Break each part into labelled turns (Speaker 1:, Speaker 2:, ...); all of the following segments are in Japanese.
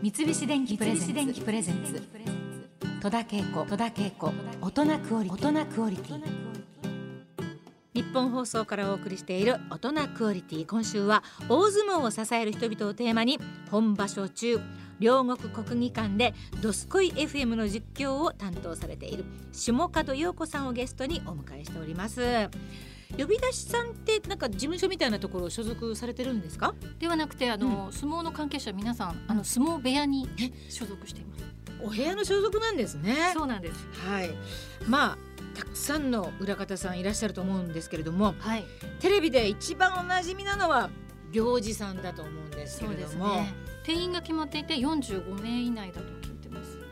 Speaker 1: 三菱電機プレゼンツ。戸田恵子戸田恵子。大人クオリ大人クオリティ。日本放送からお送りしている大人クオリティ。今週は大相撲を支える人々をテーマに本場所中両国国技館でドスコイ FM の実況を担当されている下門陽子さんをゲストにお迎えしております呼び出しさんってなんか事務所みたいなところを所属されてるんですか？
Speaker 2: ではなくてあの、うん、相撲の関係者皆さんあの相撲部屋に所属しています。
Speaker 1: お部屋の所属なんですね。
Speaker 2: そうなんです。
Speaker 1: はい。まあたくさんの裏方さんいらっしゃると思うんですけれども、
Speaker 2: はい、
Speaker 1: テレビで一番おなじみなのは行司さんだと思うんですけれども、ね、
Speaker 2: 定員が決まっていて45名以内だと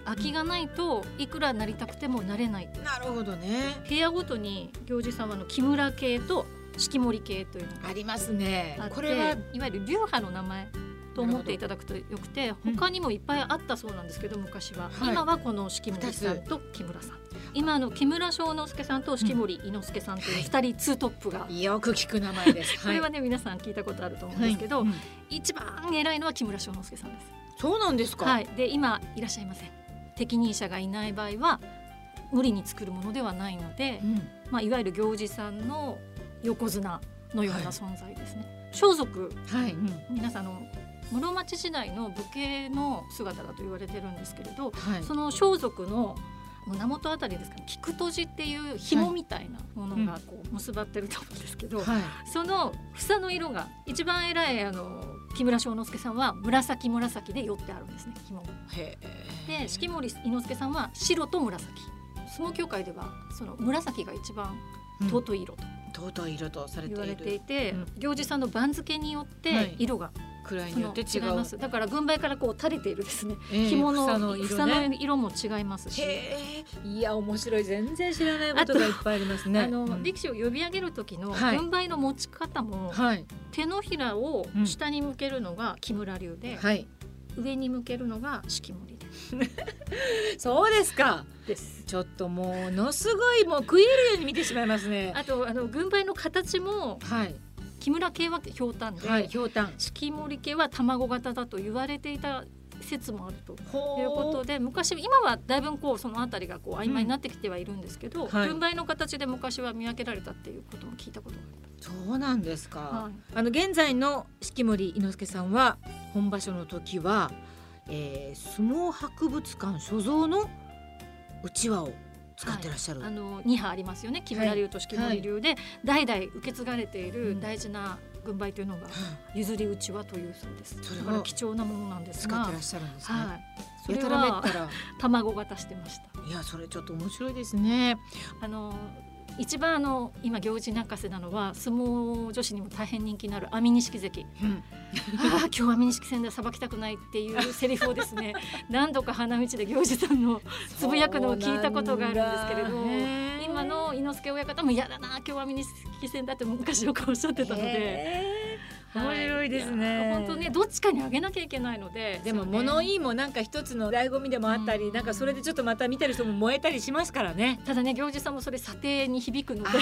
Speaker 2: 空きがないといくらなりたくてもなれない
Speaker 1: なるほどね。
Speaker 2: 部屋ごとに行司様の木村系と式守系というの
Speaker 1: がありますね。
Speaker 2: これはいわゆる流派の名前と思っていただくとよくて他にもいっぱいあったそうなんですけど昔は、はい、今はこの式守さんと木村さん。今の木村庄之助さんと式守伊之助さんという二人ツートップが、
Speaker 1: よく聞く名前です、
Speaker 2: これはね皆さん聞いたことあると思うんですけど、一番偉いのは木村庄之助さんです。
Speaker 1: そうなんですか、
Speaker 2: はい、で今いらっしゃいません適任者がいない場合は無理に作るものではないので、うん、まあ、いわゆる行司さんの横綱のような存在ですね。はい、装束、はい。うん、皆さんの室町時代の武家の姿だと言われてるんですけれど、はい、その装束の胸元あたりですかね菊とじっていう紐みたいなものがこう結ばってると思うんですけど、はい、その房の色が一番偉いあの木村庄之助さんは紫紫で寄ってあるんですね紐で式守伊之助さんは白と紫。相撲協会ではその紫が一番尊い色と、
Speaker 1: うん、尊い色とされて
Speaker 2: 言われていて、うん、行司さんの番付によって色が
Speaker 1: 位によって違い
Speaker 2: ます。だから軍配からこう垂れているですね、えー、紐のの色,、ね、色も違いますし。
Speaker 1: いや面白い。全然知らないことがいっぱいありますね。
Speaker 2: あの、うん、力士を呼び上げる時の軍配の持ち方も、はい、手のひらを下に向けるのが木村流で、はい、上に向けるのが式守で
Speaker 1: そうですか。です。ちょっとものすごいもう食い入るように見てしまいますね。
Speaker 2: あとあの軍配の形も、はい、木村系はひょうたんで、はい、
Speaker 1: ひょうたん。
Speaker 2: 式守系は卵型だと言われていた説もあるということで昔今はだいぶこうその辺りがこう曖昧になってきてはいるんですけど、うんはい、分配の形で昔は見分けられたっていうことも聞いたことがあ
Speaker 1: るそうなんですか、はい、あの現在の式守伊之助さんは本場所の時は、えー、相撲博物館所蔵のうちわを使ってらっしゃる、
Speaker 2: はい、あの2派ありますよね。木村流と式守流で、代々受け継がれている大事な軍配というのが譲りうちわというそうです。それから貴重なものなんです
Speaker 1: が使ってらっしゃるんですね。はい、
Speaker 2: それは卵型してました。
Speaker 1: いやそれちょっと面白いですね。
Speaker 2: あの一番あの今行事泣かせなのは相撲女子にも大変人気のある網錦関、うん、ああ今日網錦戦でさばきたくないっていうセリフをですね 何度か花道で行事さんのつぶやくのを聞いたことがあるんですけれど今の伊之助親方も嫌だな今日は網錦戦だって昔よくおっしゃってたので。
Speaker 1: 面白いですね。
Speaker 2: 本当ねどっちかにあげなきゃいけないので。
Speaker 1: でも物言いもなんか一つの醍醐味でもあったり、なんかそれでちょっとまた見てる人も燃えたりしますからね。
Speaker 2: ただね行司さんもそれ査定に響くので。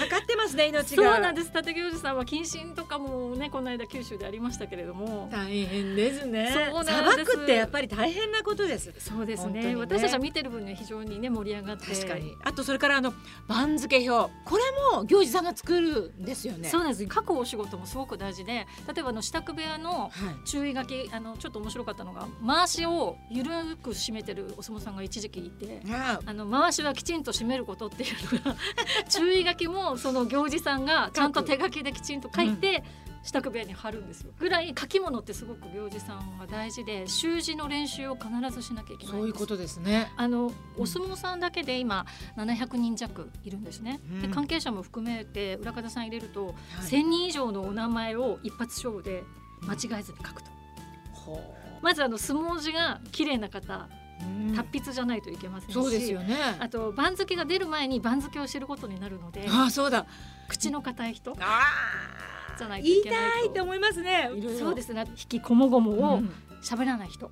Speaker 1: ああかかってますね命
Speaker 2: が。そうなんです。立行司さんは謹慎とかもねこの間九州でありましたけれども。
Speaker 1: 大変ですね。そうなんです。くってやっぱり大変なことです。
Speaker 2: そうですね。ね私たちは見てる分には非常にね盛り上がって。
Speaker 1: 確かに。あとそれからあの番付表これも行司さんが作るんですよね。
Speaker 2: そうなんです。各お仕事もすごく大事で。例えばの支度部屋の注意書き、はい、あのちょっと面白かったのが回しを緩く締めてるお相撲さんが一時期いてあの回しはきちんと締めることっていうのが 注意書きもその行司さんがちゃんと手書きできちんと書いて、支度部屋に貼るんですよ。ぐらい書き物ってすごく行司さんは大事で習字の練習を必ずしなきゃいけない
Speaker 1: そういうことですね。
Speaker 2: あのお相撲さんだけで今700人弱いるんですね、うん、で関係者も含めて裏方さん入れると、はい、1000人以上のお名前を一発勝負で間違えずに書くと、う。ん、まずあの相撲字が綺麗な方達筆じゃないといけませんし
Speaker 1: そうですよね。
Speaker 2: あと番付が出る前に番付を知ることになるので
Speaker 1: あそうだ。
Speaker 2: 口の硬い人
Speaker 1: あじゃないといけない言いたいと思いますね。
Speaker 2: そうですね。引きこもごもを喋らない人、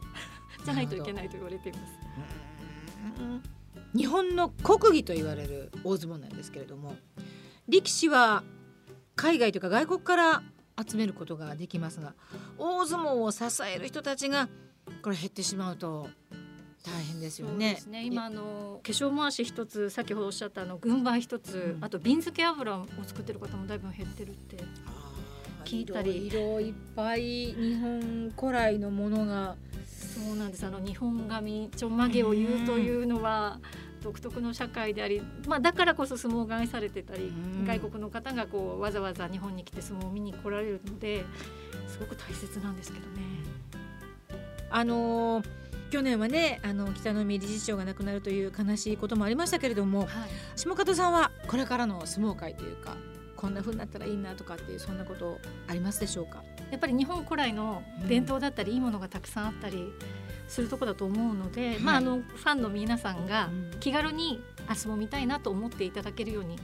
Speaker 2: じゃないといけないと言われています。
Speaker 1: 日本の国技と言われる大相撲なんですけれども力士は海外とか外国から集めることができますが大相撲を支える人たちがこれ減ってしまうと大変ですよね。
Speaker 2: ね。今あの化粧回し一つ先ほどおっしゃったあの軍配一つ、うん、あと瓶漬け油を作ってる方もだいぶ減ってるって聞いたり。
Speaker 1: 色いっぱい日本古来のものが。
Speaker 2: そうなんです。あの日本髪ちょんまげを言うというのは、独特の社会であり、まあ、だからこそ相撲が愛されてたり、外国の方がこうわざわざ日本に来て相撲を見に来られるのですごく大切なんですけどね。
Speaker 1: あのー去年はねあの北の海理事長が亡くなるという悲しいこともありましたけれども、はい、下方さんはこれからの相撲界というかこんな風になったらいいなとかっていうそんなことありますでしょうか？
Speaker 2: やっぱり日本古来の伝統だったり、うん、いいものがたくさんあったりするとこだと思うので、はい、まああのファンの皆さんが気軽に明日も見たいなと思っていただけるように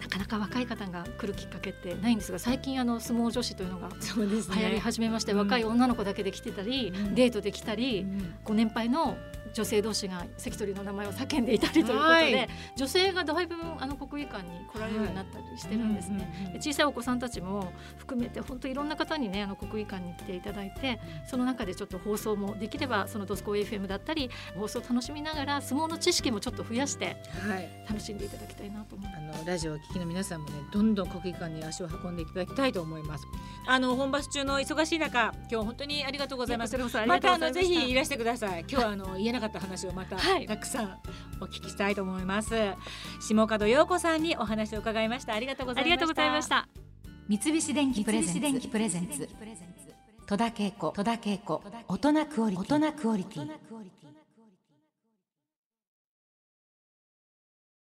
Speaker 2: なかなか若い方が来るきっかけってないんですが最近あの相撲女子というのが流行り始めまして、ね、若い女の子だけで来てたり、うん、デートで来たり、うん、ご年配の女性同士が関取の名前を叫んでいたりということで、はい、女性がだいぶあの国技館に来られるようになったりしてるんですね。小さいお子さんたちも含めて本当いろんな方にねあの国技館に来ていただいてその中でちょっと放送もできればそのドスコ FM だったり放送を楽しみながら相撲の知識もちょっと増やして楽しんでいただきたいなと思います。
Speaker 1: あのラジオを聴きの皆さんもねどんどん国技館に足を運んでいただきたいと思います。あの本場中の忙しい中今日本当にありがとうございます。またあのぜひいらしてください。今日はあの言えなかった話をまたはい、たくさんお聞きしたいと思います。下門陽子さんにお話を伺いました。ありがとうございました。三菱電機プレゼンツ。戸田恵子。大人クオリティ